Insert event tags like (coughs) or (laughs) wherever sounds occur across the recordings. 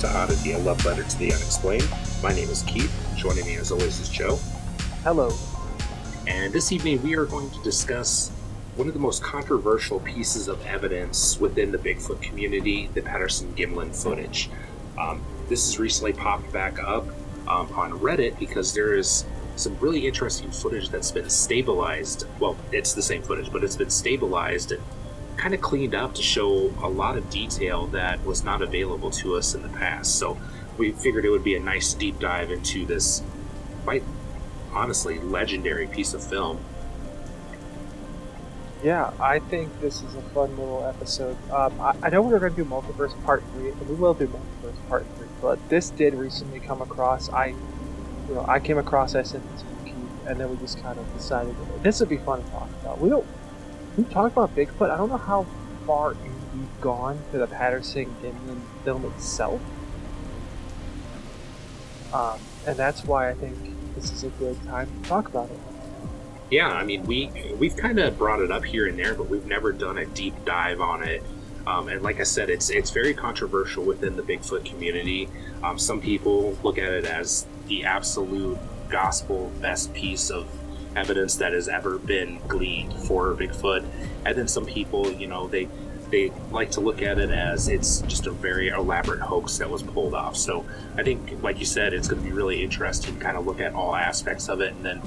to Oddity, a love letter to the unexplained. My name is Keith. Joining me, as always, is Joe. Hello. And this evening, we are going to discuss one of the most controversial pieces of evidence within the Bigfoot community the Patterson Gimlin footage. Um, this has recently popped back up um, on Reddit because there is some really interesting footage that's been stabilized. Well, it's the same footage, but it's been stabilized and kind of cleaned up to show a lot of detail that was not available to us in the past. So we figured it would be a nice deep dive into this quite honestly legendary piece of film. Yeah, I think this is a fun little episode. Um, I, I, know we are going to do Multiverse Part 3, and we will do Multiverse Part 3, but this did recently come across. I, you know, I came across, I sent it to Keith, and then we just kind of decided this would be fun to talk about. We don't we talked about Bigfoot. I don't know how far we've gone to the Patterson Gimlin film itself. Um, and that's why I think this is a good time to talk about it. Yeah, I mean, we we've kind of brought it up here and there, but we've never done a deep dive on it. Um, and like I said, it's it's very controversial within the Bigfoot community. Um, some people look at it as the absolute gospel best piece of evidence that has ever been gleaned for Bigfoot. And then some people, you know, they they like to look at it as it's just a very elaborate hoax that was pulled off. So I think, like you said, it's going to be really interesting to kind of look at all aspects of it and then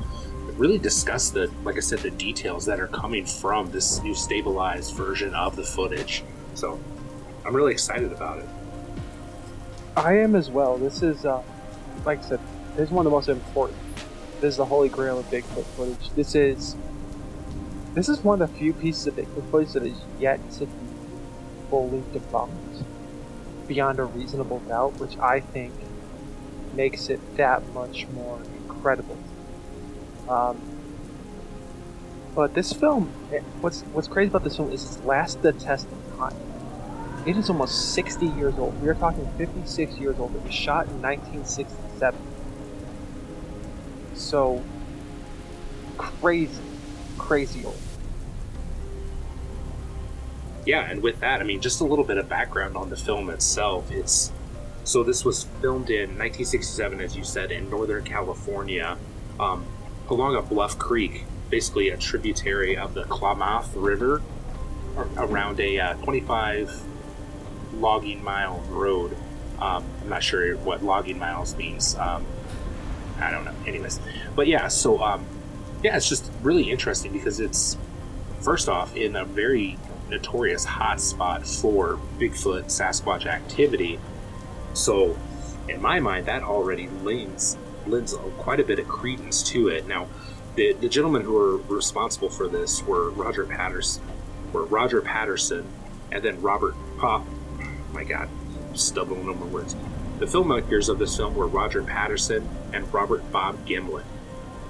really discuss the, like I said, the details that are coming from this new stabilized version of the footage. So I'm really excited about it. I am as well. This is, uh, like I said, this is one of the most important this is the holy grail of Bigfoot footage. This is this is one of the few pieces of Bigfoot footage that is yet to be fully debunked beyond a reasonable doubt, which I think makes it that much more incredible. Um, but this film, eh, what's what's crazy about this film is it's lasted the test of time. It is almost 60 years old. We are talking 56 years old. It was shot in 1967 so crazy, crazy old. Yeah, and with that, I mean, just a little bit of background on the film itself. It's so this was filmed in 1967, as you said, in Northern California, um, along a bluff creek, basically a tributary of the Klamath River, around a uh, 25 logging mile road. Um, I'm not sure what logging miles means. Um, I don't know. Anyways, but yeah, so um, yeah, it's just really interesting because it's first off in a very notorious hotspot for Bigfoot Sasquatch activity. So, in my mind, that already lends lends quite a bit of credence to it. Now, the, the gentlemen who were responsible for this were Roger Patterson, were Roger Patterson, and then Robert Pop. Oh my God, stumbling over words. The filmmakers of this film were Roger Patterson and Robert Bob Gimlin.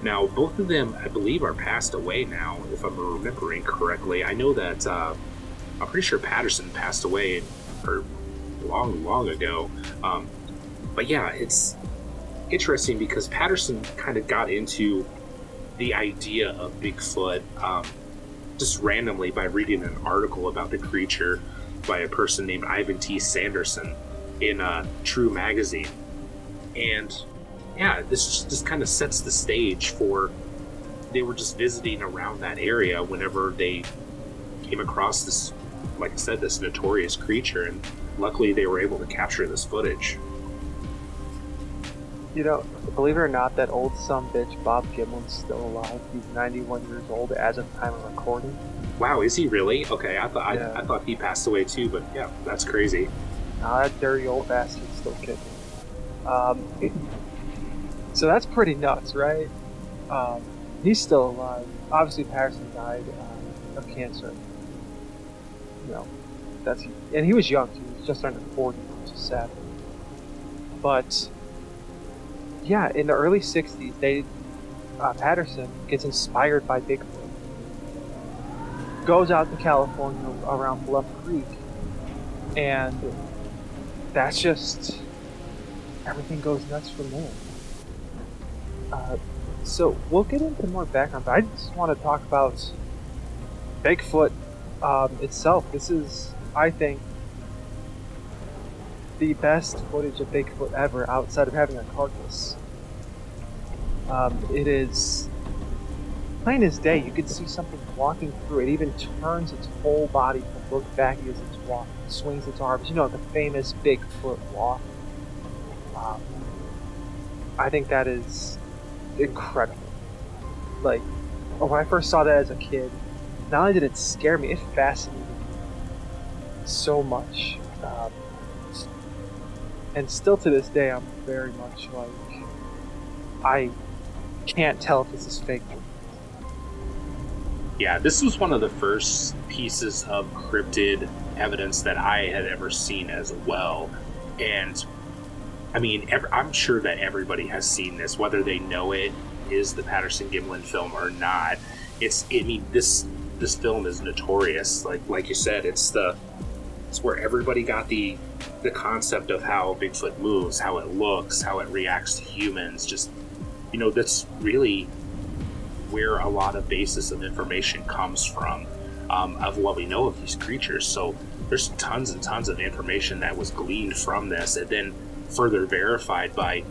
Now, both of them, I believe, are passed away now, if I'm remembering correctly. I know that uh, I'm pretty sure Patterson passed away or long, long ago. Um, but yeah, it's interesting because Patterson kind of got into the idea of Bigfoot um, just randomly by reading an article about the creature by a person named Ivan T. Sanderson in uh, True Magazine. And yeah, this just kind of sets the stage for they were just visiting around that area whenever they came across this, like I said, this notorious creature, and luckily they were able to capture this footage. You know, believe it or not, that old son bitch Bob Gimlin's still alive. He's 91 years old as of time of recording. Wow, is he really? Okay, I thought Yeah. I, I thought he passed away too, but yeah, that's crazy. Now that dirty old bastard's still kicking. Um, (clears throat) so that's pretty nuts, right? Um, he's still alive. Obviously, Patterson died uh, of cancer. You know, that's and he was young too. He was just under 40, which is sad. But yeah, in the early 60s, they uh, Patterson gets inspired by Bigfoot. Goes out to California around Bluff Creek, and that's just everything goes nuts from there. Uh, so we'll get into more background, but I just want to talk about Bigfoot um, itself. This is, I think, the best footage of Bigfoot ever outside of having a carcass. Um, it is plain as day. You can see something walking through. It even turns its whole body to look back as it's walking, swings its arms. You know, the famous Bigfoot walk. Um, I think that is incredible. Like, when I first saw that as a kid, not only did it scare me, it fascinated me so much. Um, and still to this day, I'm very much like, I can't tell if this is fake. Yeah, this was one of the first pieces of cryptid evidence that I had ever seen as well. And I mean, ev I'm sure that everybody has seen this, whether they know it is the Patterson Gimlin film or not. It's, I mean, this this film is notorious. Like like you said, it's the it's where everybody got the the concept of how Bigfoot moves, how it looks, how it reacts to humans. Just you know, that's really where a lot of basis of information comes from um, of what we know of these creatures. So there's tons and tons of information that was gleaned from this, and then further verified by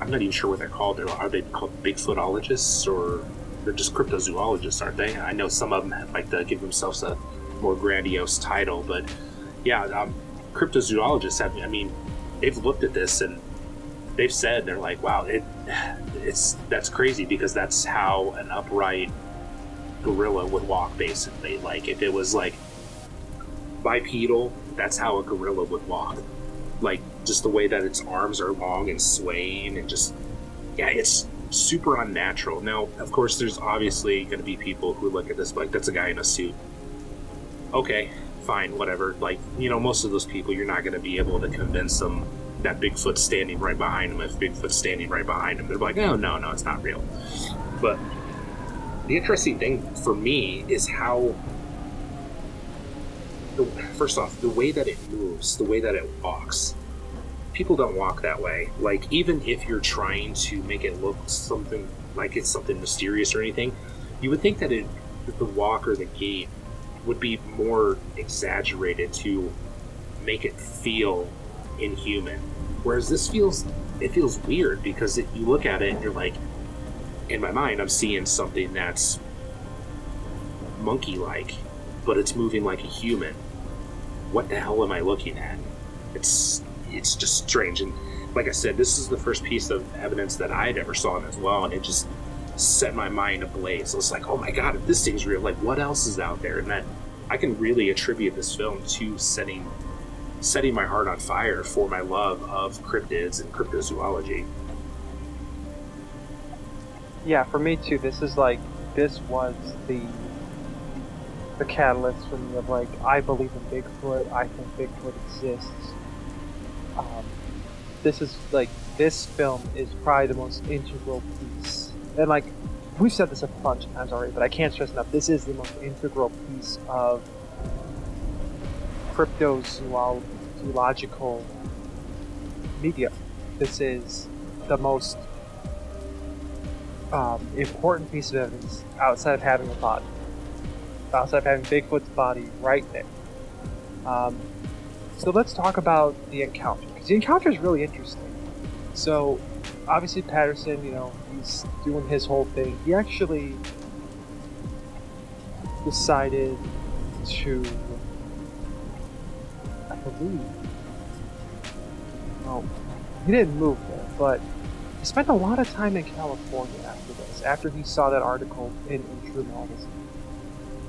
I'm not even sure what they're called. They're, are they called Bigfootologists or they're just cryptozoologists, aren't they? I know some of them like to give themselves a more grandiose title, but yeah, um, cryptozoologists have. I mean, they've looked at this and they've said they're like, wow, it it's that's crazy because that's how an upright gorilla would walk basically. Like if it was like bipedal, that's how a gorilla would walk. Like just the way that its arms are long and swaying and just yeah, it's super unnatural. Now, of course, there's obviously going to be people who look at this like that's a guy in a suit. Okay, fine, whatever. Like you know, most of those people, you're not going to be able to convince them that Bigfoot's standing right behind them. If Bigfoot's standing right behind him. they're like, oh no, no, it's not real. But the interesting thing for me is how. the- First off, the way that it moves, the way that it walks, people don't walk that way. Like even if you're trying to make it look something like it's something mysterious or anything, you would think that it that the walk or the gait would be more exaggerated to make it feel inhuman. Whereas this feels it feels weird because you look at it and you're like, in my mind, I'm seeing something that's monkey-like, but it's moving like a human. What the hell am I looking at? It's it's just strange. And like I said, this is the first piece of evidence that I'd ever saw as well, and it just set my mind ablaze. I was like, oh my god, if this thing's real, like what else is out there? And that I can really attribute this film to setting setting my heart on fire for my love of cryptids and cryptozoology. Yeah, for me too. This is like this was the the catalyst for me of like I believe in Bigfoot. I think Bigfoot exists. Um, this is like this film is probably the most integral piece, and like we've said this a bunch of times already, but I can't stress enough. This is the most integral piece of cryptozoological media. This is the most um, important piece of evidence outside of having a body, outside of having Bigfoot's body right there. Um, so let's talk about the encounter because the encounter is really interesting. So obviously Patterson, you know, he's doing his whole thing. He actually decided to, believe, well, he didn't move there, but he spent a lot of time in California after this, after he saw that article in, in True Magazine.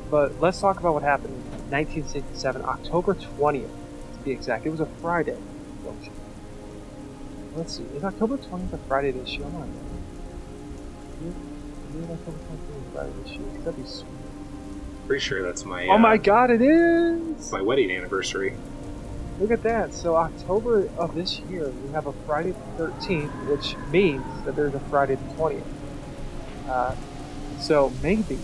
But let's talk about what happened in 1967, October 20th, to be exact. It was a Friday. Let's see, is October 20th a Friday this year? I'm not Is October 20th Friday this year? That'd be sweet. Pretty sure that's my. Oh uh, my god, it is! My wedding anniversary. Look at that. So October of this year, we have a Friday the 13th, which means that there's a Friday the 20th. Uh, so maybe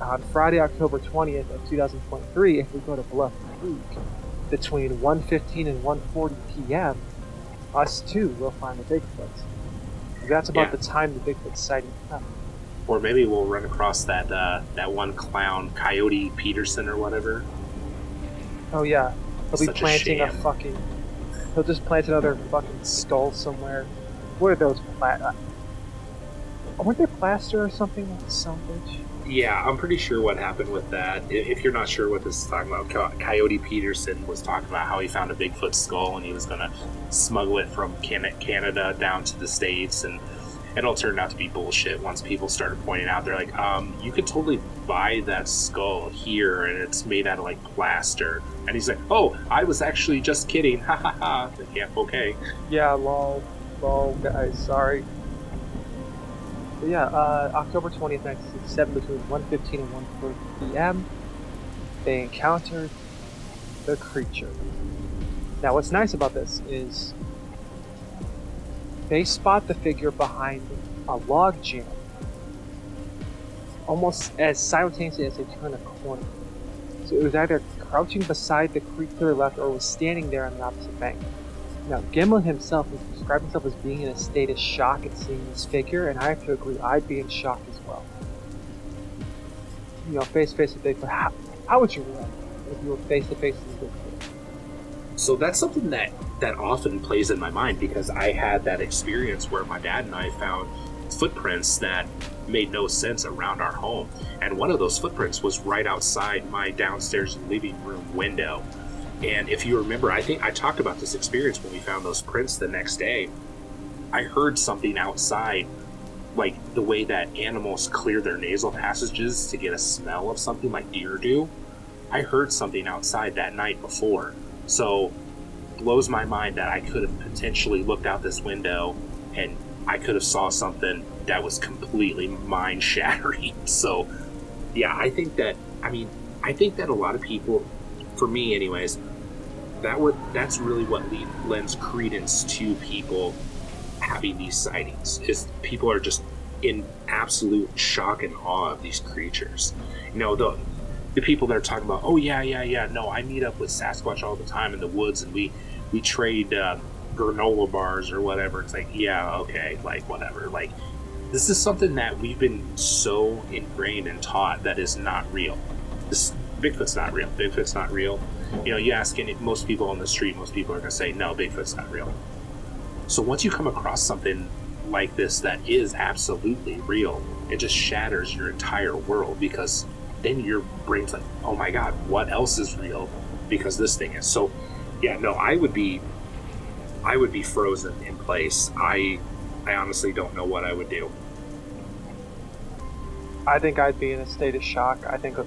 on Friday, October 20th of 2023, if we go to Bluff Creek between 1:15 and 1:40 p.m., us too will find the Bigfoot. That's about Yeah. the time the Bigfoot sighting happened. Or maybe we'll run across that uh, that one clown, Coyote Peterson or whatever. Oh yeah, he'll be a planting a, sham. fucking. He'll just plant another fucking skull somewhere. What are those? Pla- uh, weren't they plaster or something like some bitch? Yeah, I'm pretty sure what happened with that. If you're not sure what this is talking about, Coyote Peterson was talking about how he found a Bigfoot skull and he was going to smuggle it from Canada down to the States. And it all turned out to be bullshit once people started pointing out. They're like, um, you could totally buy that skull here and it's made out of like plaster. And he's like, oh, I was actually just kidding. (laughs) Ha ha ha. Yeah, okay. Yeah, lol, lol, guys, sorry. But yeah, uh, October 20th, 1967, between 1.15 and one 1.40 p.m., they encountered the creature. Now, what's nice about this is they spot the figure behind a log jam almost as simultaneously as they turn a corner. So it was either crouching beside the creek to their left or was standing there on the opposite bank. Now, Gimlin himself has described himself as being in a state of shock at seeing this figure, and I have to agree, I'd be in shock as well. You know, face to face with Bigfoot, how, how would you react if you were face to face with Bigfoot? So that's something that that often plays in my mind because I had that experience where my dad and I found footprints that made no sense around our home, and one of those footprints was right outside my downstairs living room window. And if you remember, I think I talked about this experience when we found those prints the next day. I heard something outside, like the way that animals clear their nasal passages to get a smell of something like deer do. I heard something outside that night before. So blows my mind that I could have potentially looked out this window and I could have saw something that was completely mind shattering. (laughs) So yeah, I think that I mean, I think that a lot of people for me anyways, that would that's really what le- lends credence to people having these sightings is people are just in absolute shock and awe of these creatures. You know, the the people that are talking about, oh yeah, yeah, yeah, no, I meet up with Sasquatch all the time in the woods, and we we trade uh, granola bars or whatever. It's like, yeah, okay, like whatever. Like this is something that we've been so ingrained and taught that is not real. This Bigfoot's not real. Bigfoot's not real. You know, you ask any, most people on the street, most people are going to say, no, Bigfoot's not real. So once you come across something like this that is absolutely real, it just shatters your entire world because then your brain's like, oh my god, what else is real? Because this thing is. So, yeah, no, I would be, I would be frozen in place. I, I honestly don't know what I would do. I think I'd be in a state of shock. I think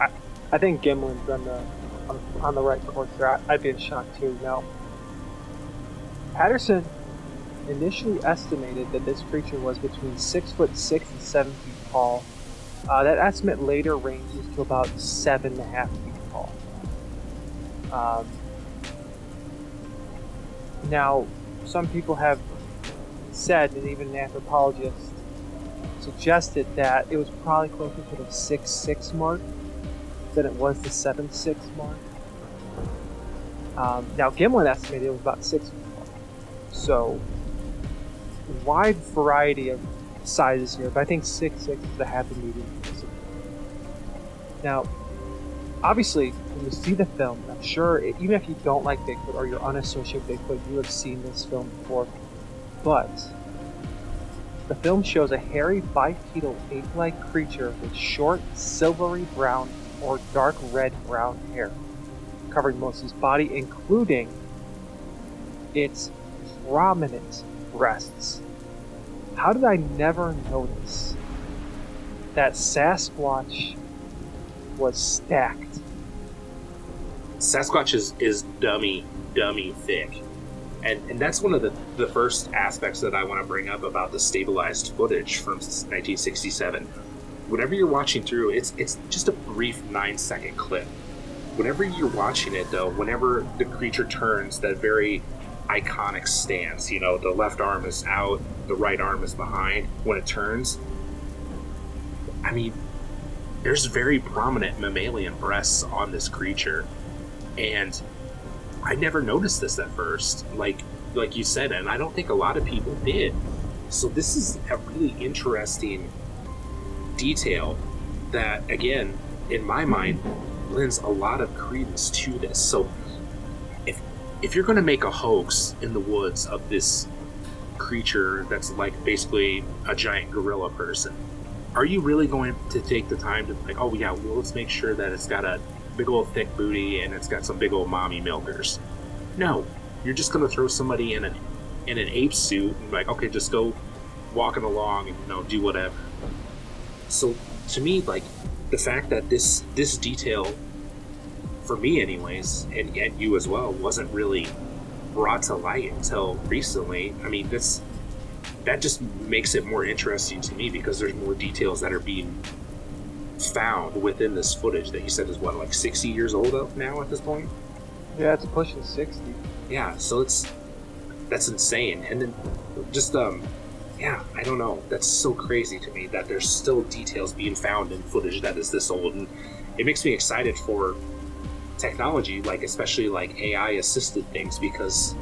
I, I think Gimlin's on the on, on the right course there. I, I'd be in shock too. Now, Patterson initially estimated that this creature was between six foot six and seven feet tall. Uh, that estimate later ranges to about seven and a half feet tall. Um, now, some people have said, and even anthropologists suggested that it was probably closer to the six six mark than it was the seven six mark. Um, now Gimlin estimated it was about six. So wide variety of sizes here, but I think six six is the happy medium. Now, obviously, when you see the film, I'm sure it, even if you don't like Bigfoot or you're unassociated with Bigfoot, you have seen this film before. But the film shows a hairy bipedal ape-like creature with short, silvery brown or dark red brown hair, covering most of his body, including its prominent breasts. How did I never notice that Sasquatch was stacked? Sasquatch is, is dummy, dummy thick. And, and that's one of the, the first aspects that I want to bring up about the stabilized footage from 1967. Whenever you're watching through, it's it's just a brief nine second clip. Whenever you're watching it, though, whenever the creature turns that very iconic stance, you know, the left arm is out, the right arm is behind, when it turns, I mean, there's very prominent mammalian breasts on this creature. And I never noticed this at first, like like you said, and I don't think a lot of people did. So this is a really interesting detail that, again, in my mind, lends a lot of credence to this. So if if you're going to make a hoax in the woods of this creature that's like basically a giant gorilla person, are you really going to take the time to like, oh yeah, well let's make sure that it's got a big old thick booty and it's got some big old mommy milkers. No, you're just gonna throw somebody in an in an ape suit and like, okay, just go walking along and you know do whatever. So to me, like the fact that this this detail, for me anyways, and, yet you as well, wasn't really brought to light until recently. I mean, this that just makes it more interesting to me because there's more details that are being found within this footage that you said is what like 60 years old now at this point? Yeah it's pushing 60 yeah so it's that's insane. And then just um yeah i don't know. That's so crazy to me that there's still details being found in footage that is this old. And it makes me excited for technology like especially like ai assisted things because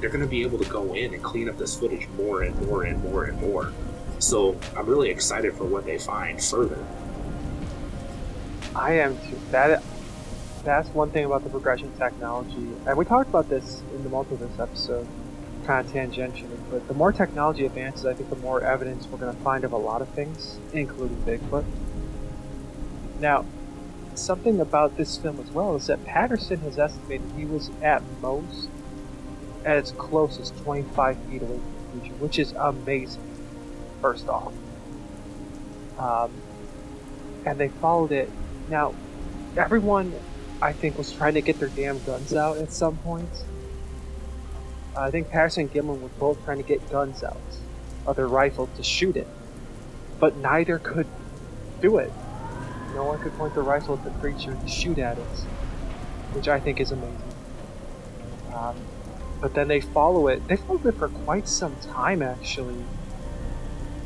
they're going to be able to go in and clean up this footage more and more and more and more. So i'm really excited for what they find further I am too. That that's one thing about the progression technology, and we talked about this in the multiverse episode, kind of tangentially. But the more technology advances, I think the more evidence we're going to find of a lot of things, including Bigfoot. Now, something about this film as well is that Patterson has estimated he was at most at its closest 25 feet away from the which is amazing. First off, um, and they followed it now, everyone, I think, was trying to get their damn guns out at some point. I think Patterson and Gimlin were both trying to get guns out of their rifle to shoot it, but neither could do it. No one could point the rifle at the creature to shoot at it, which I think is amazing. Um, but then they follow it. They followed it for quite some time, actually.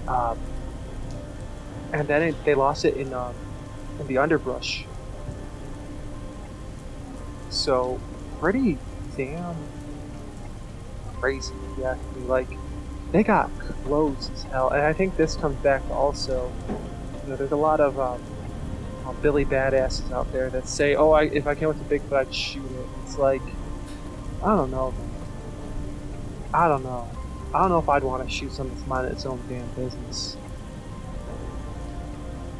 Um, and then it, they lost it in um, in the underbrush. So, pretty damn crazy, yeah. Like, they got close as hell, and I think this comes back to also. You know, there's a lot of um, uh, Billy badasses out there that say, "Oh, I, if I came with a Bigfoot, I'd shoot it." It's like, I don't know, man. I don't know. I don't know if I'd want to shoot something that's minding its own damn business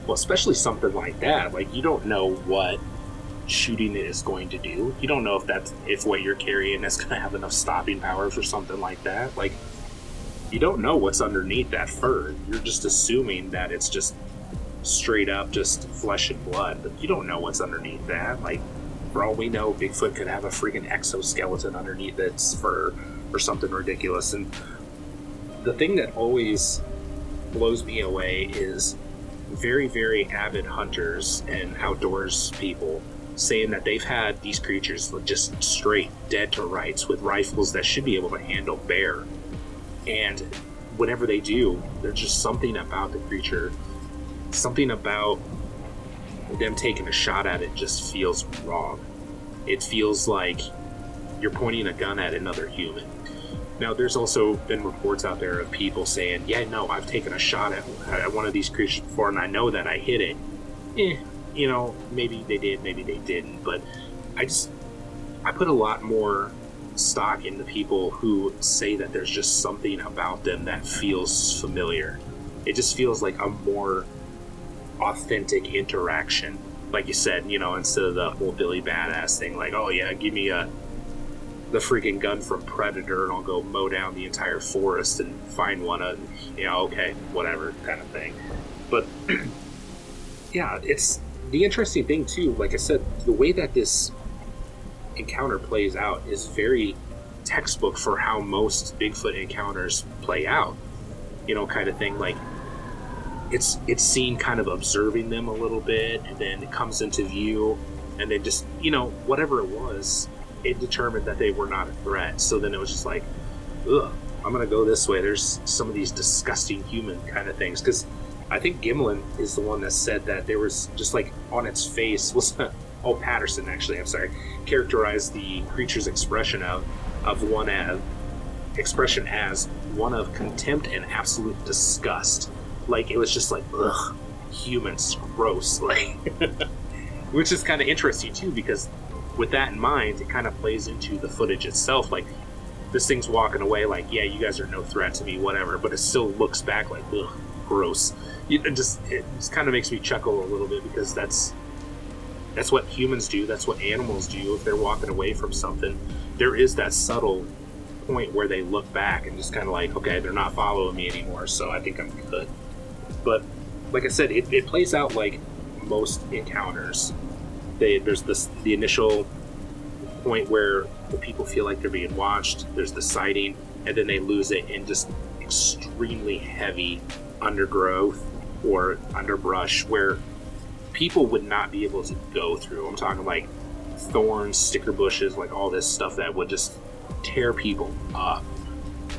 well, especially something like that. Like you don't know what shooting it is going to do. You don't know if that's if what you're carrying is going to have enough stopping power for something like that. Like you don't know what's underneath that fur. You're just assuming that it's just straight up just flesh and blood, but you don't know what's underneath that. Like for all we know, Bigfoot could have a freaking exoskeleton underneath its fur or something ridiculous. And the thing that always blows me away is very, very avid hunters and outdoors people saying that they've had these creatures just straight dead to rights with rifles that should be able to handle bear. And whenever they do, there's just something about the creature, something about them taking a shot at it just feels wrong. It feels like you're pointing a gun at another human. Now, there's also been reports out there of people saying, "Yeah, no, I've taken a shot at, at one of these creatures before, and I know that I hit it." Eh, you know, maybe they did, maybe they didn't, but I just I put a lot more stock in the people who say that there's just something about them that feels familiar. It just feels like a more authentic interaction. Like you said, you know, instead of the whole Billy Badass thing, like, oh yeah, give me a the freaking gun from Predator and I'll go mow down the entire forest and find one and you know, okay, whatever kind of thing. But (clears throat) yeah, it's the interesting thing too, like I said, the way that this encounter plays out is very textbook for how most Bigfoot encounters play out. You know, kind of thing. Like it's it's seen kind of observing them a little bit, and then it comes into view, and then just you know whatever it was, it determined that they were not a threat. So then it was just like, ugh, I'm gonna go this way. There's some of these disgusting human kind of things because I think Gimlin is the one that said that there was just like on its face was (laughs) oh Patterson actually I'm sorry characterized the creature's expression of of one as expression as one of contempt and absolute disgust like it was just like ugh humans gross (laughs) like (laughs) which is kind of interesting too because with that in mind it kind of plays into the footage itself like this thing's walking away like yeah you guys are no threat to me whatever but it still looks back like ugh gross. It just it just kind of makes me chuckle a little bit because that's that's what humans do that's what animals do. If they're walking away from something there is that subtle point where they look back and just kind of like okay they're not following me anymore so i think i'm good. But like i said it, it plays out like most encounters they, there's this the initial point where the people feel like they're being watched there's the sighting and then they lose it in just extremely heavy undergrowth or underbrush where people would not be able to go through. I'm talking like thorns, sticker bushes, like all this stuff that would just tear people up.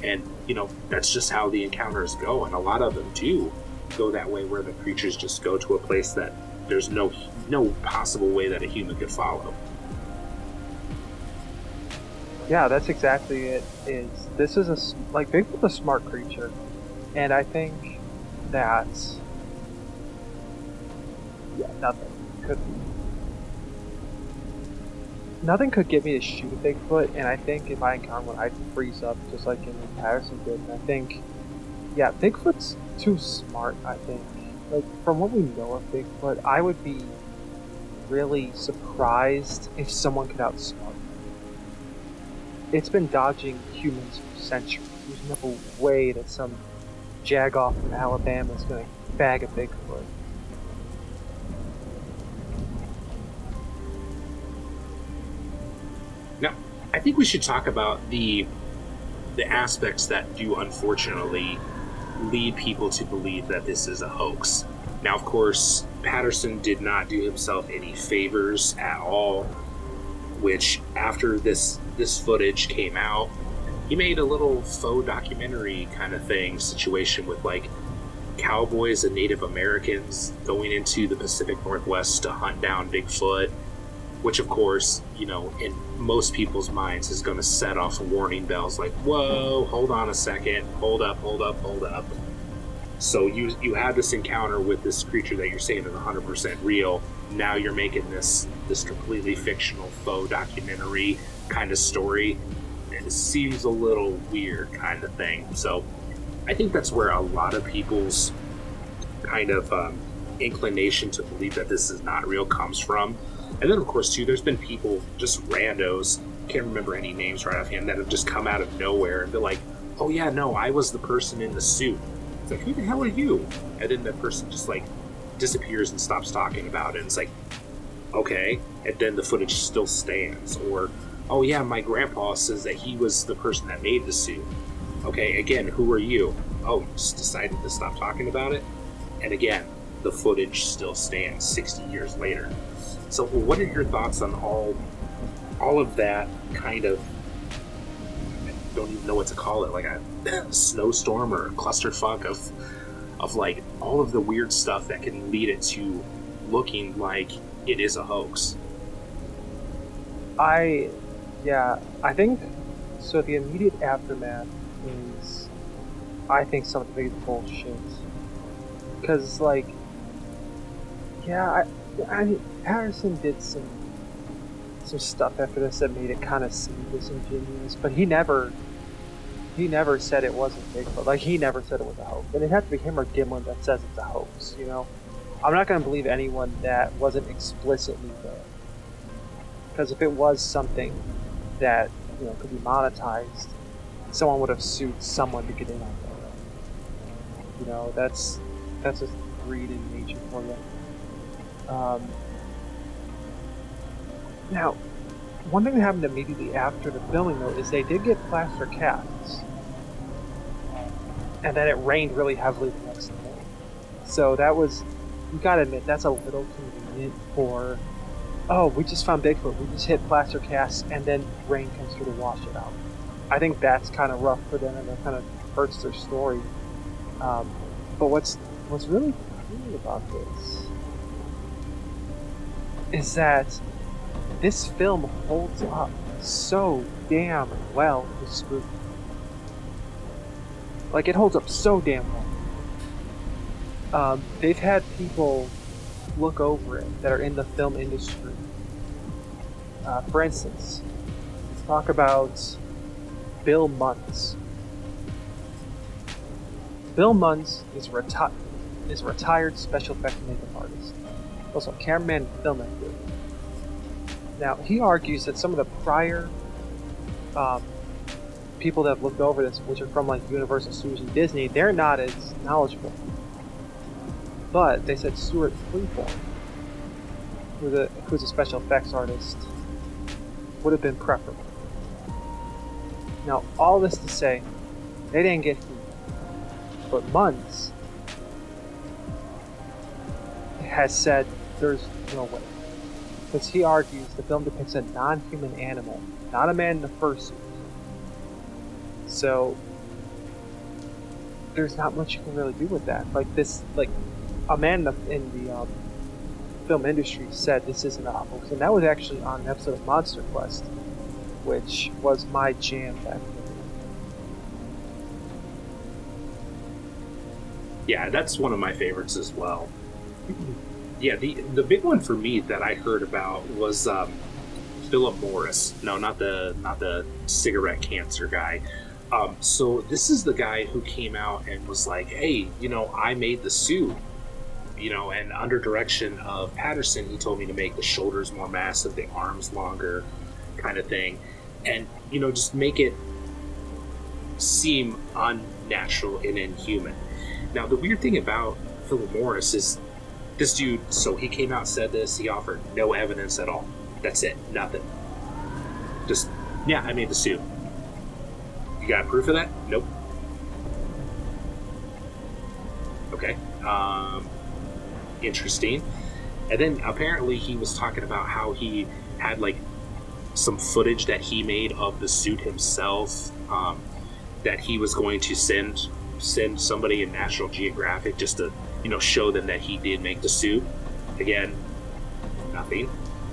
And, you know, that's just how the encounters go. And a lot of them do go that way where the creatures just go to a place that there's no no possible way that a human could follow. Yeah, that's exactly it. Is this is a like Bigfoot's a smart creature, and I think that yeah, nothing could nothing could get me to shoot a Bigfoot, and I think if I encounter one, I'd freeze up just like in Patterson did. And I think, yeah, Bigfoot's too smart. I think, like from what we know of Bigfoot, I would be really surprised if someone could outsmart. it. It's been dodging humans for centuries. There's no way that some jagoff from Alabama is going to bag a Bigfoot. Now, I think we should talk about the the aspects that do unfortunately lead people to believe that this is a hoax. Now, of course, Patterson did not do himself any favors at all. Which, after this this footage came out, he made a little faux documentary kind of thing situation with like cowboys and Native Americans going into the Pacific Northwest to hunt down Bigfoot, which of course, you know, in most people's minds is going to set off warning bells like, "Whoa, hold on a second, hold up, hold up, hold up." So you you have this encounter with this creature that you're saying is 100% real. Now you're making this this completely fictional faux documentary kind of story And it seems a little weird kind of thing. So I think that's where a lot of people's kind of um, inclination to believe that this is not real comes from. And then, of course, too, there's been people, just randos, can't remember any names right offhand, that have just come out of nowhere and be like, oh, yeah, no, I was the person in the suit. It's like, who the hell are you? And then that person just like disappears and stops talking about it. And it's like, okay. And then the footage still stands. Or oh yeah, my grandpa says that he was the person that made the suit. Okay, again, who are you? Oh, just decided to stop talking about it? And again, the footage still stands 60 years later. So, what are your thoughts on all all of that kind of don't even know what to call it, like a (coughs) snowstorm or a clusterfuck of of like all of the weird stuff that can lead it to looking like it is a hoax. I, yeah, I think so. The immediate aftermath is, I think, some of the biggest bullshit. Because, like, yeah, I, Patterson did some some stuff after this that made it kind of seem disingenuous, but he never he never said it wasn't Bigfoot. Like he never said it was a hoax, and it had to be him or Gimlin that says it's a hoax. You know, I'm not going to believe anyone that wasn't explicitly there, because if it was something that you know could be monetized, someone would have sued someone to get in on that. You know, that's that's just greed in nature for you. Um, now, one thing that happened immediately after the filming, though, is they did get plaster casts. And then it rained really heavily the next day. So that was, you gotta admit, that's a little convenient for, oh, we just found Bigfoot, we just hit plaster casts, and then rain comes through to wash it out. I think that's kind of rough for them, and it kind of hurts their story. Um, but what's what's really cool about this is that this film holds up so damn well to spooky. Like it holds up so damn well. Um, they've had people look over it that are in the film industry. Uh, for instance, let's talk about Bill Munns. Bill Munns is, reti- is a retired special effects makeup artist, also cameraman and filmmaker. Now, he argues that some of the prior um, people that have looked over this, which are from like Universal Studios and Disney, they're not as knowledgeable. But they said Stuart Freeborn, who's a, who's a special effects artist, would have been preferable. Now, all this to say, they didn't get. But Munns has said there's no way because he argues the film depicts a non-human animal, not a man in the fursuit. So there's not much you can really do with that. Like this, like a man in the, in the um, film industry said this isn't a hoax, and that was actually on an episode of Monster Quest, which was my jam back then. Yeah, that's one of my favorites as well. (clears throat) yeah, the the big one for me that I heard about was um, Philip Morris. No, not the not the cigarette cancer guy. Um, so this is the guy who came out and was like, "Hey, you know, I made the suit." You know, and under direction of Patterson, he told me to make the shoulders more massive, the arms longer, kind of thing, and you know, just make it seem unnatural and inhuman. Now, the weird thing about Philip Morris is this dude, so he came out said this. He offered no evidence at all. That's it. Nothing. Just, yeah, I made the suit. You got proof of that? Nope. Okay. Um, interesting. And then apparently he was talking about how he had like some footage that he made of the suit himself um, that he was going to send send somebody in National Geographic just to you know show them that he did make the suit. Again, nothing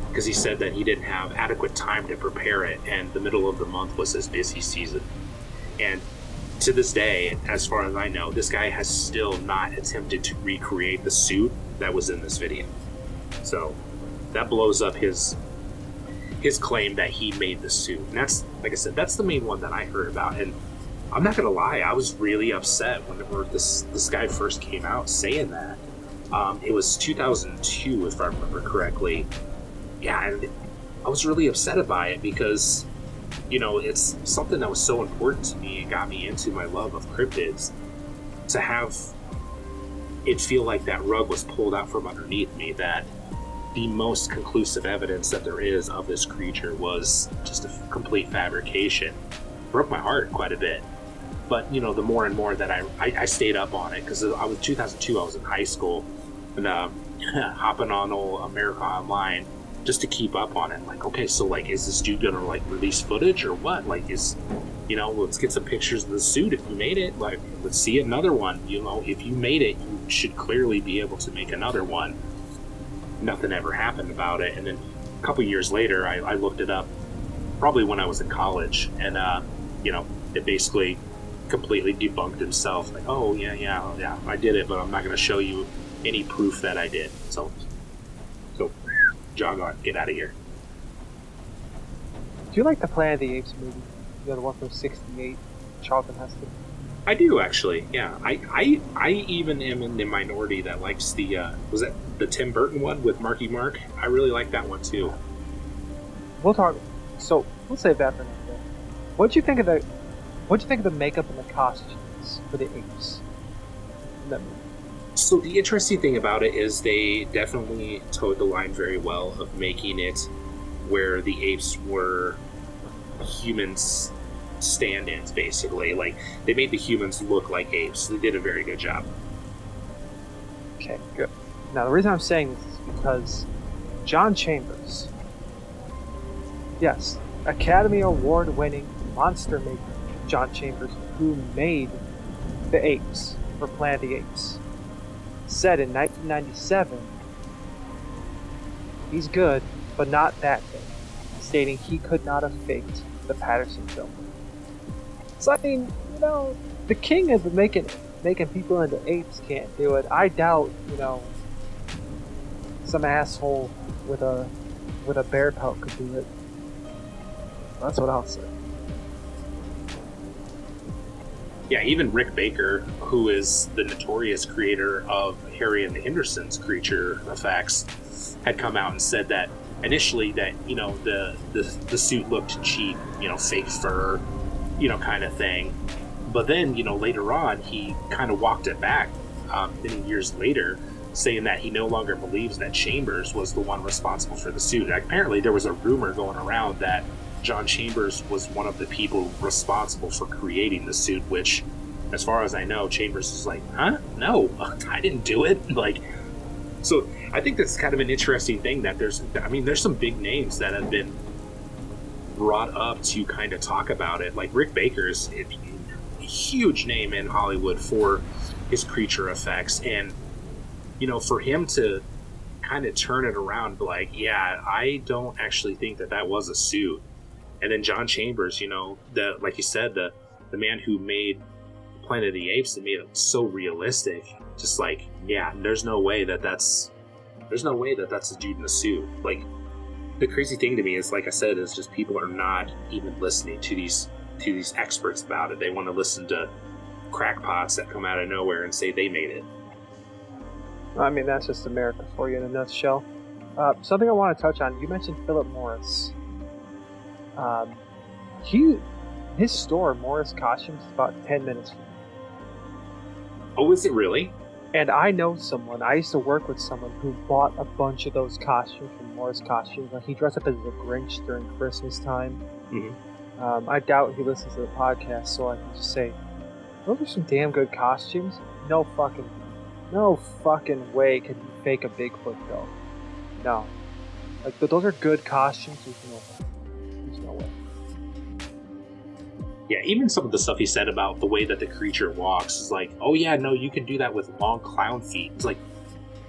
because he said that he didn't have adequate time to prepare it, and the middle of the month was his busy season. And to this day, as far as I know, this guy has still not attempted to recreate the suit that was in this video. So that blows up his his claim that he made the suit. And that's like I said, that's the main one that I heard about. And I'm not gonna lie, I was really upset whenever this this guy first came out saying that. Um, it was 2002, if I remember correctly. Yeah, and I was really upset by it because, you know, it's something that was so important to me and got me into my love of cryptids. To have it feel like that rug was pulled out from underneath me, that the most conclusive evidence that there is of this creature was just a complete fabrication, broke my heart quite a bit but you know the more and more that I, I, I stayed up on it because I was 2002 I was in high school and uh, (laughs) hopping on old America Online just to keep up on it. Like, okay, so like, is this dude gonna like release footage or what? Like, is you know, let's get some pictures of the suit if you made it. Like, let's see another one. You know, if you made it, you should clearly be able to make another one. Nothing ever happened about it, and then a couple years later, I, I looked it up, probably when I was in college, and uh, you know, it basically completely debunked himself. Like, oh yeah, yeah, yeah, I did it, but I'm not going to show you any proof that I did. So, so jog on, get out of here. Do you like the Planet of the Apes movie? You know, the one from '68, Charlton Heston. I do actually. Yeah, I, I, I even am in the minority that likes the uh, was that the Tim Burton one with Marky Mark. I really like that one too. We'll talk. So we'll save that for another day. What'd you think of the? What'd you think of the makeup and the costumes for the apes? in? So the interesting thing about it is they definitely towed the line very well of making it where the apes were humans stand-ins basically like they made the humans look like apes they did a very good job Okay, good. Now the reason I'm saying this is because John Chambers, yes, Academy Award-winning monster maker John Chambers, who made the apes for Planet of the Apes, said in 1997, he's good, but not that good, stating he could not have faked the Patterson film. So I mean, you know, the king of making making people into apes can't do it. I doubt, you know, some asshole with a with a bear pelt could do it. That's what I'll say. Yeah even rick baker who is the notorious creator of harry and the hendersons creature effects had come out and said that initially that you know the the, the suit looked cheap you know fake fur you know kind of thing. But then you know later on he kind of walked it back um, many years later saying that he no longer believes that chambers was the one responsible for the suit. Apparently there was a rumor going around that john chambers was one of the people responsible for creating the suit which as far as i know chambers is like huh? No (laughs) i didn't do it. (laughs) Like so i think that's kind of an interesting thing that there's i mean there's some big names that have been brought up to kind of talk about it. Like rick baker's a huge name in hollywood for his creature effects. And you know for him to kind of turn it around like yeah i don't actually think that that was a suit and then john chambers you know the like you said the the man who made planet of the apes and made it so realistic just like yeah there's no way that that's there's no way that that's a dude in a suit like the crazy thing to me is like i said is just people are not even listening to these to these experts about it they want to listen to crackpots that come out of nowhere and say they made it I mean, that's just America for you in a nutshell. Uh, something I want to touch on. You mentioned Philip Morris. Um, he, his store, Morris Costumes, is about ten minutes from me. oh is it really And I know someone. I used to work with someone who bought a bunch of those costumes from Morris Costumes. Like he dressed up as the Grinch during Christmas time. Mhm. Um, I doubt he listens to the podcast, so I can just say, those are some damn good costumes. No fucking, no fucking way can you fake a Bigfoot though. No, like but those are good costumes. There's no, there's no way. Yeah, even some of the stuff he said about the way that the creature walks is like, oh yeah, no, you can do that with long clown feet. It's like,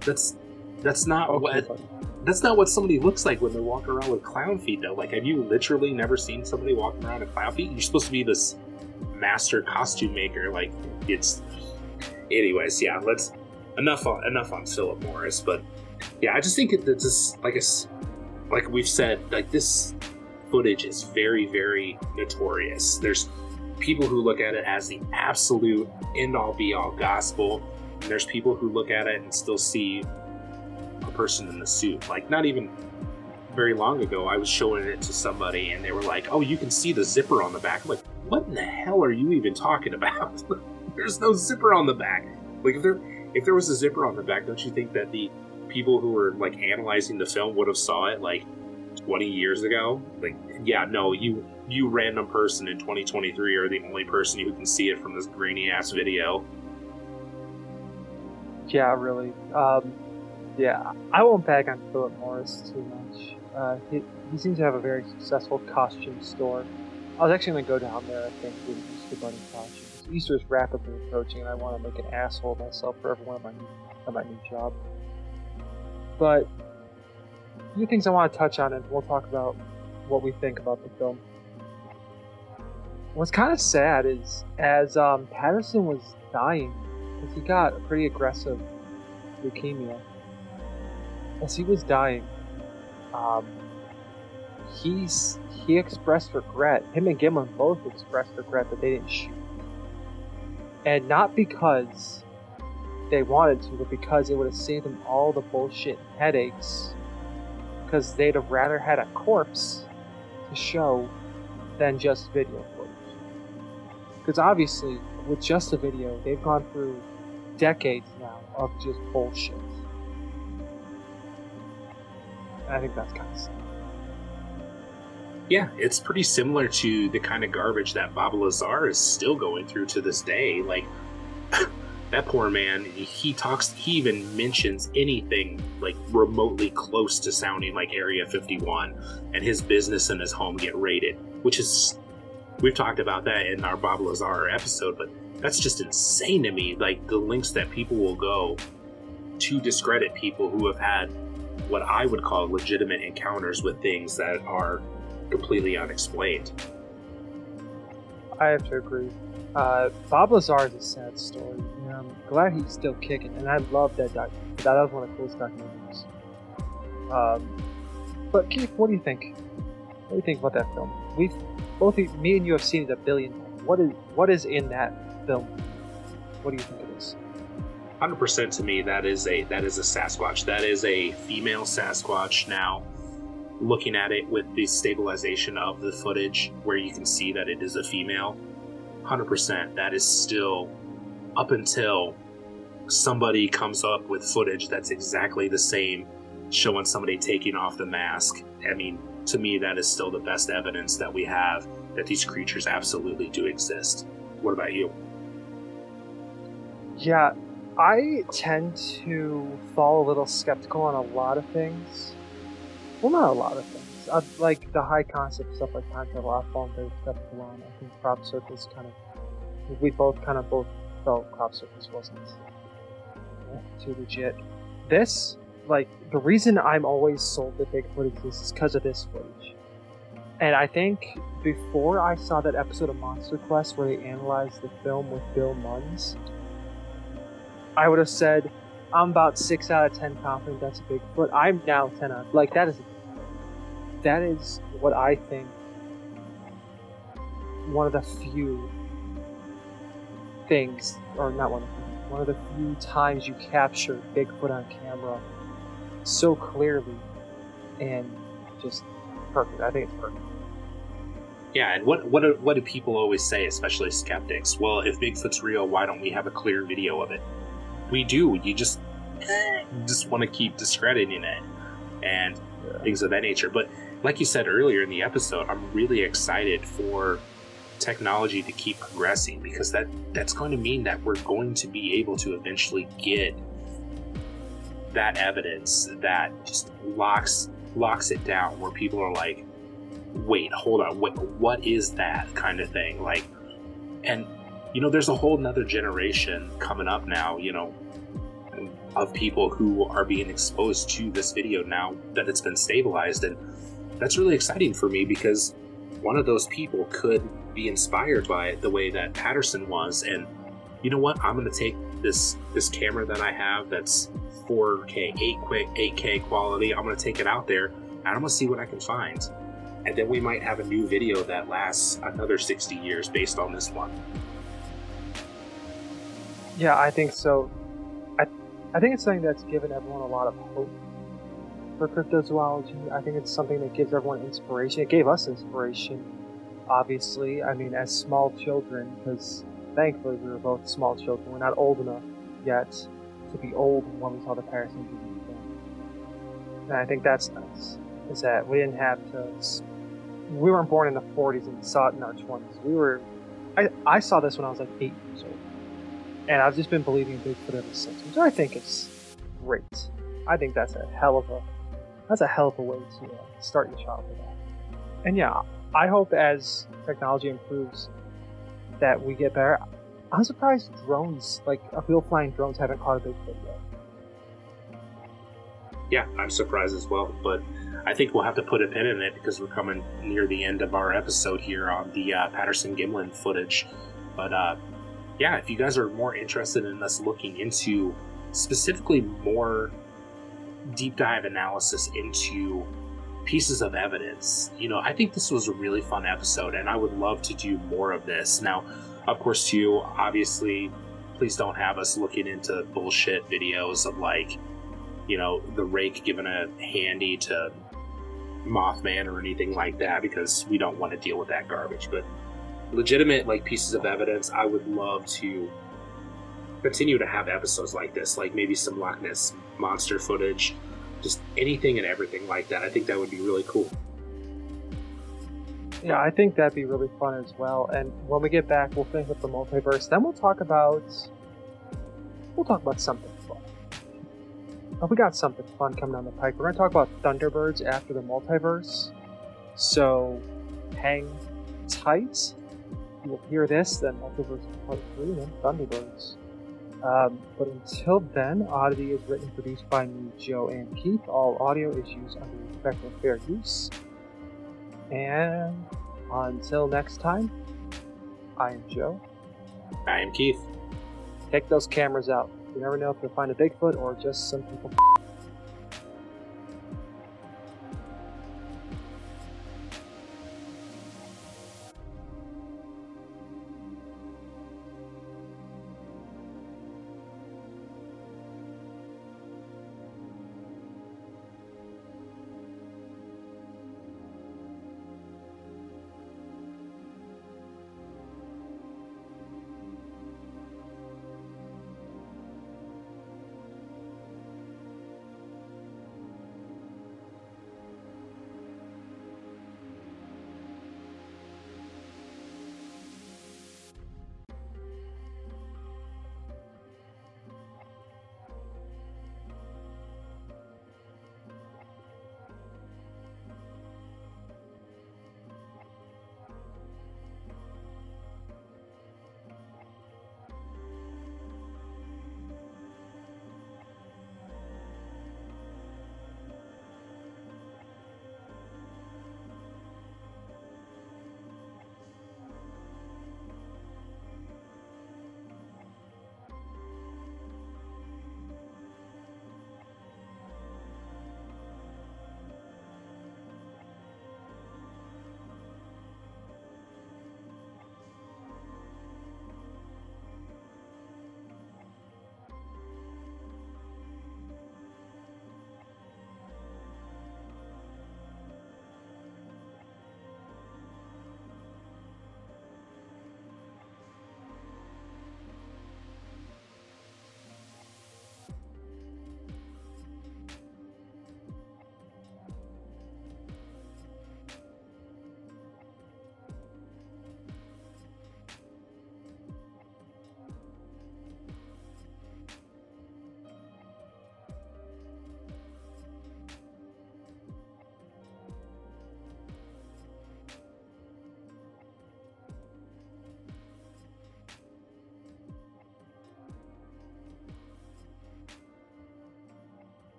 that's that's not Okay, what buddy. that's not what somebody looks like when they're walking around with clown feet. Though, like, have you literally never seen somebody walking around with clown feet? You're supposed to be this master costume maker. Like, it's. Anyways, yeah, let's enough on enough on Philip Morris, but yeah, I just think that this like a like we've said, like this footage is very, very notorious. There's people who look at it as the absolute end all be all gospel, and there's people who look at it and still see a person in the suit. Like, not even very long ago, I was showing it to somebody, and they were like, "Oh, you can see the zipper on the back." I'm like, "What in the hell are you even talking about? (laughs) There's no zipper on the back." Like, if there if there was a zipper on the back, don't you think that the people who were like analyzing the film would have saw it like 20 years ago? Like, yeah, no, you you random person in 2023 are the only person who can see it from this grainy ass video. Yeah, really. Um, yeah, I won't bag on Philip Morris too much. Uh, he, he seems to have a very successful costume store. I was actually going to go down there, I think, with Easter Bunny costumes. Easter is rapidly approaching, and I want to make an asshole of myself for everyone at my new, at my new job. But few things I want to touch on, and we'll talk about what we think about the film. What's kind of sad is as um, Patterson was dying, because he got a pretty aggressive leukemia. As he was dying, um, he's he expressed regret. Him and Gimlin both expressed regret that they didn't shoot, and not because they wanted to, but because it would have saved them all the bullshit headaches. Because they'd have rather had a corpse to show than just video footage. Because obviously, with just a video, they've gone through decades now of just bullshit. I think that's kind of sad. Yeah, it's pretty similar to the kind of garbage that Bob Lazar is still going through to this day. Like, that poor man, he talks, he even mentions anything like remotely close to sounding like Area 51, and his business and his home get raided, which is, we've talked about that in our Bob Lazar episode, but that's just insane to me. Like, the links that people will go to discredit people who have had what I would call legitimate encounters with things that are completely unexplained. I have to agree. Uh, Bob Lazar is a sad story. Know, I'm glad he's still kicking, and I love that documentary. That was one of the coolest documentaries. Um, but Keith, what do you think? What do you think about that film? We've both me and you have seen it a billion times. What is what is in that film? What do you think it is? Hundred percent to me, that is a that is a Sasquatch. That is a female Sasquatch. Now, looking at it with the stabilization of the footage, where you can see that it is a female, hundred percent. That is still up until somebody comes up with footage that's exactly the same, showing somebody taking off the mask. I mean, to me, that is still the best evidence that we have that these creatures absolutely do exist. What about you? Yeah, I tend to fall a little skeptical on a lot of things. Well, not a lot of things. Uh, like the high concept stuff like travel, I've fallen very skeptical on. I think crop circles kind of, we both kind of both felt crop circles wasn't too legit. This, like, the reason I'm always sold that Bigfoot exists is because of this footage. And I think before I saw that episode of Monster Quest where they analyzed the film with Bill Munns, I would have said I'm about six out of ten confident that's a Bigfoot. I'm now ten out. Like that is that is what I think one of the few things, or not one of the, one of the few times you capture Bigfoot on camera so clearly and just perfect. I think it's perfect. Yeah, and what what do, what do people always say, especially skeptics? Well, if Bigfoot's real, why don't we have a clear video of it? We do. You just just want to keep discrediting it and yeah. things of that nature. But like you said earlier in the episode, I'm really excited for technology to keep progressing because that that's going to mean that we're going to be able to eventually get that evidence that just locks locks it down where people are like wait hold on wait, what is that kind of thing like and you know, there's a whole nother generation coming up now, you know, of people who are being exposed to this video now that it's been stabilized. And that's really exciting for me because one of those people could be inspired by the way that Patterson was. And you know what? I'm going to take this this camera that I have that's 4K, 8 quick, 8K quality. I'm going to take it out there and I'm going to see what I can find. And then we might have a new video that lasts another 60 years based on this one. Yeah, I think so. I, I think it's something that's given everyone a lot of hope for cryptozoology. I think it's something that gives everyone inspiration. It gave us inspiration, obviously. I mean, as small children, because thankfully we were both small children. We're not old enough yet to be old when we saw the Patterson film. And I think that's nice, is that we didn't have to. We weren't born in the 40s and saw it in our 20s. We were. I, I saw this when I was like eight years old. And I've just been believing Bigfoot ever since, which I think is great. I think that's a hell of a that's a hell of a way to uh, start your childhood. And yeah, I hope as technology improves that we get better. I'm surprised drones, like a real flying drones, haven't caught a Bigfoot yet. Yeah, I'm surprised as well, but I think we'll have to put a pin in it because we're coming near the end of our episode here on the uh, Patterson Gimlin footage. But uh, yeah, if you guys are more interested in us looking into specifically more deep dive analysis into pieces of evidence, you know, I think this was a really fun episode and I would love to do more of this. Now, of course, too, obviously, please don't have us looking into bullshit videos of like, you know, the rake giving a handy to Mothman or anything like that because we don't want to deal with that garbage. But legitimate like pieces of evidence, I would love to continue to have episodes like this, like maybe some Loch Ness monster footage, just anything and everything like that. I think that would be really cool. Yeah, I think that'd be really fun as well. And when we get back, we'll finish up the multiverse. Then we'll talk about we'll talk about something fun. Oh, we got something fun coming down the pike. We're gonna talk about Thunderbirds after the multiverse. So hang tight. You'll hear this, then Multiverse Part 3, then Thunderbirds. Um, but until then, Oddities written and produced by me, Joe and Keith. All audio is used under respectful fair use. And until next time, I am Joe. I am Keith. Take those cameras out. You never know if you'll find a Bigfoot or just some people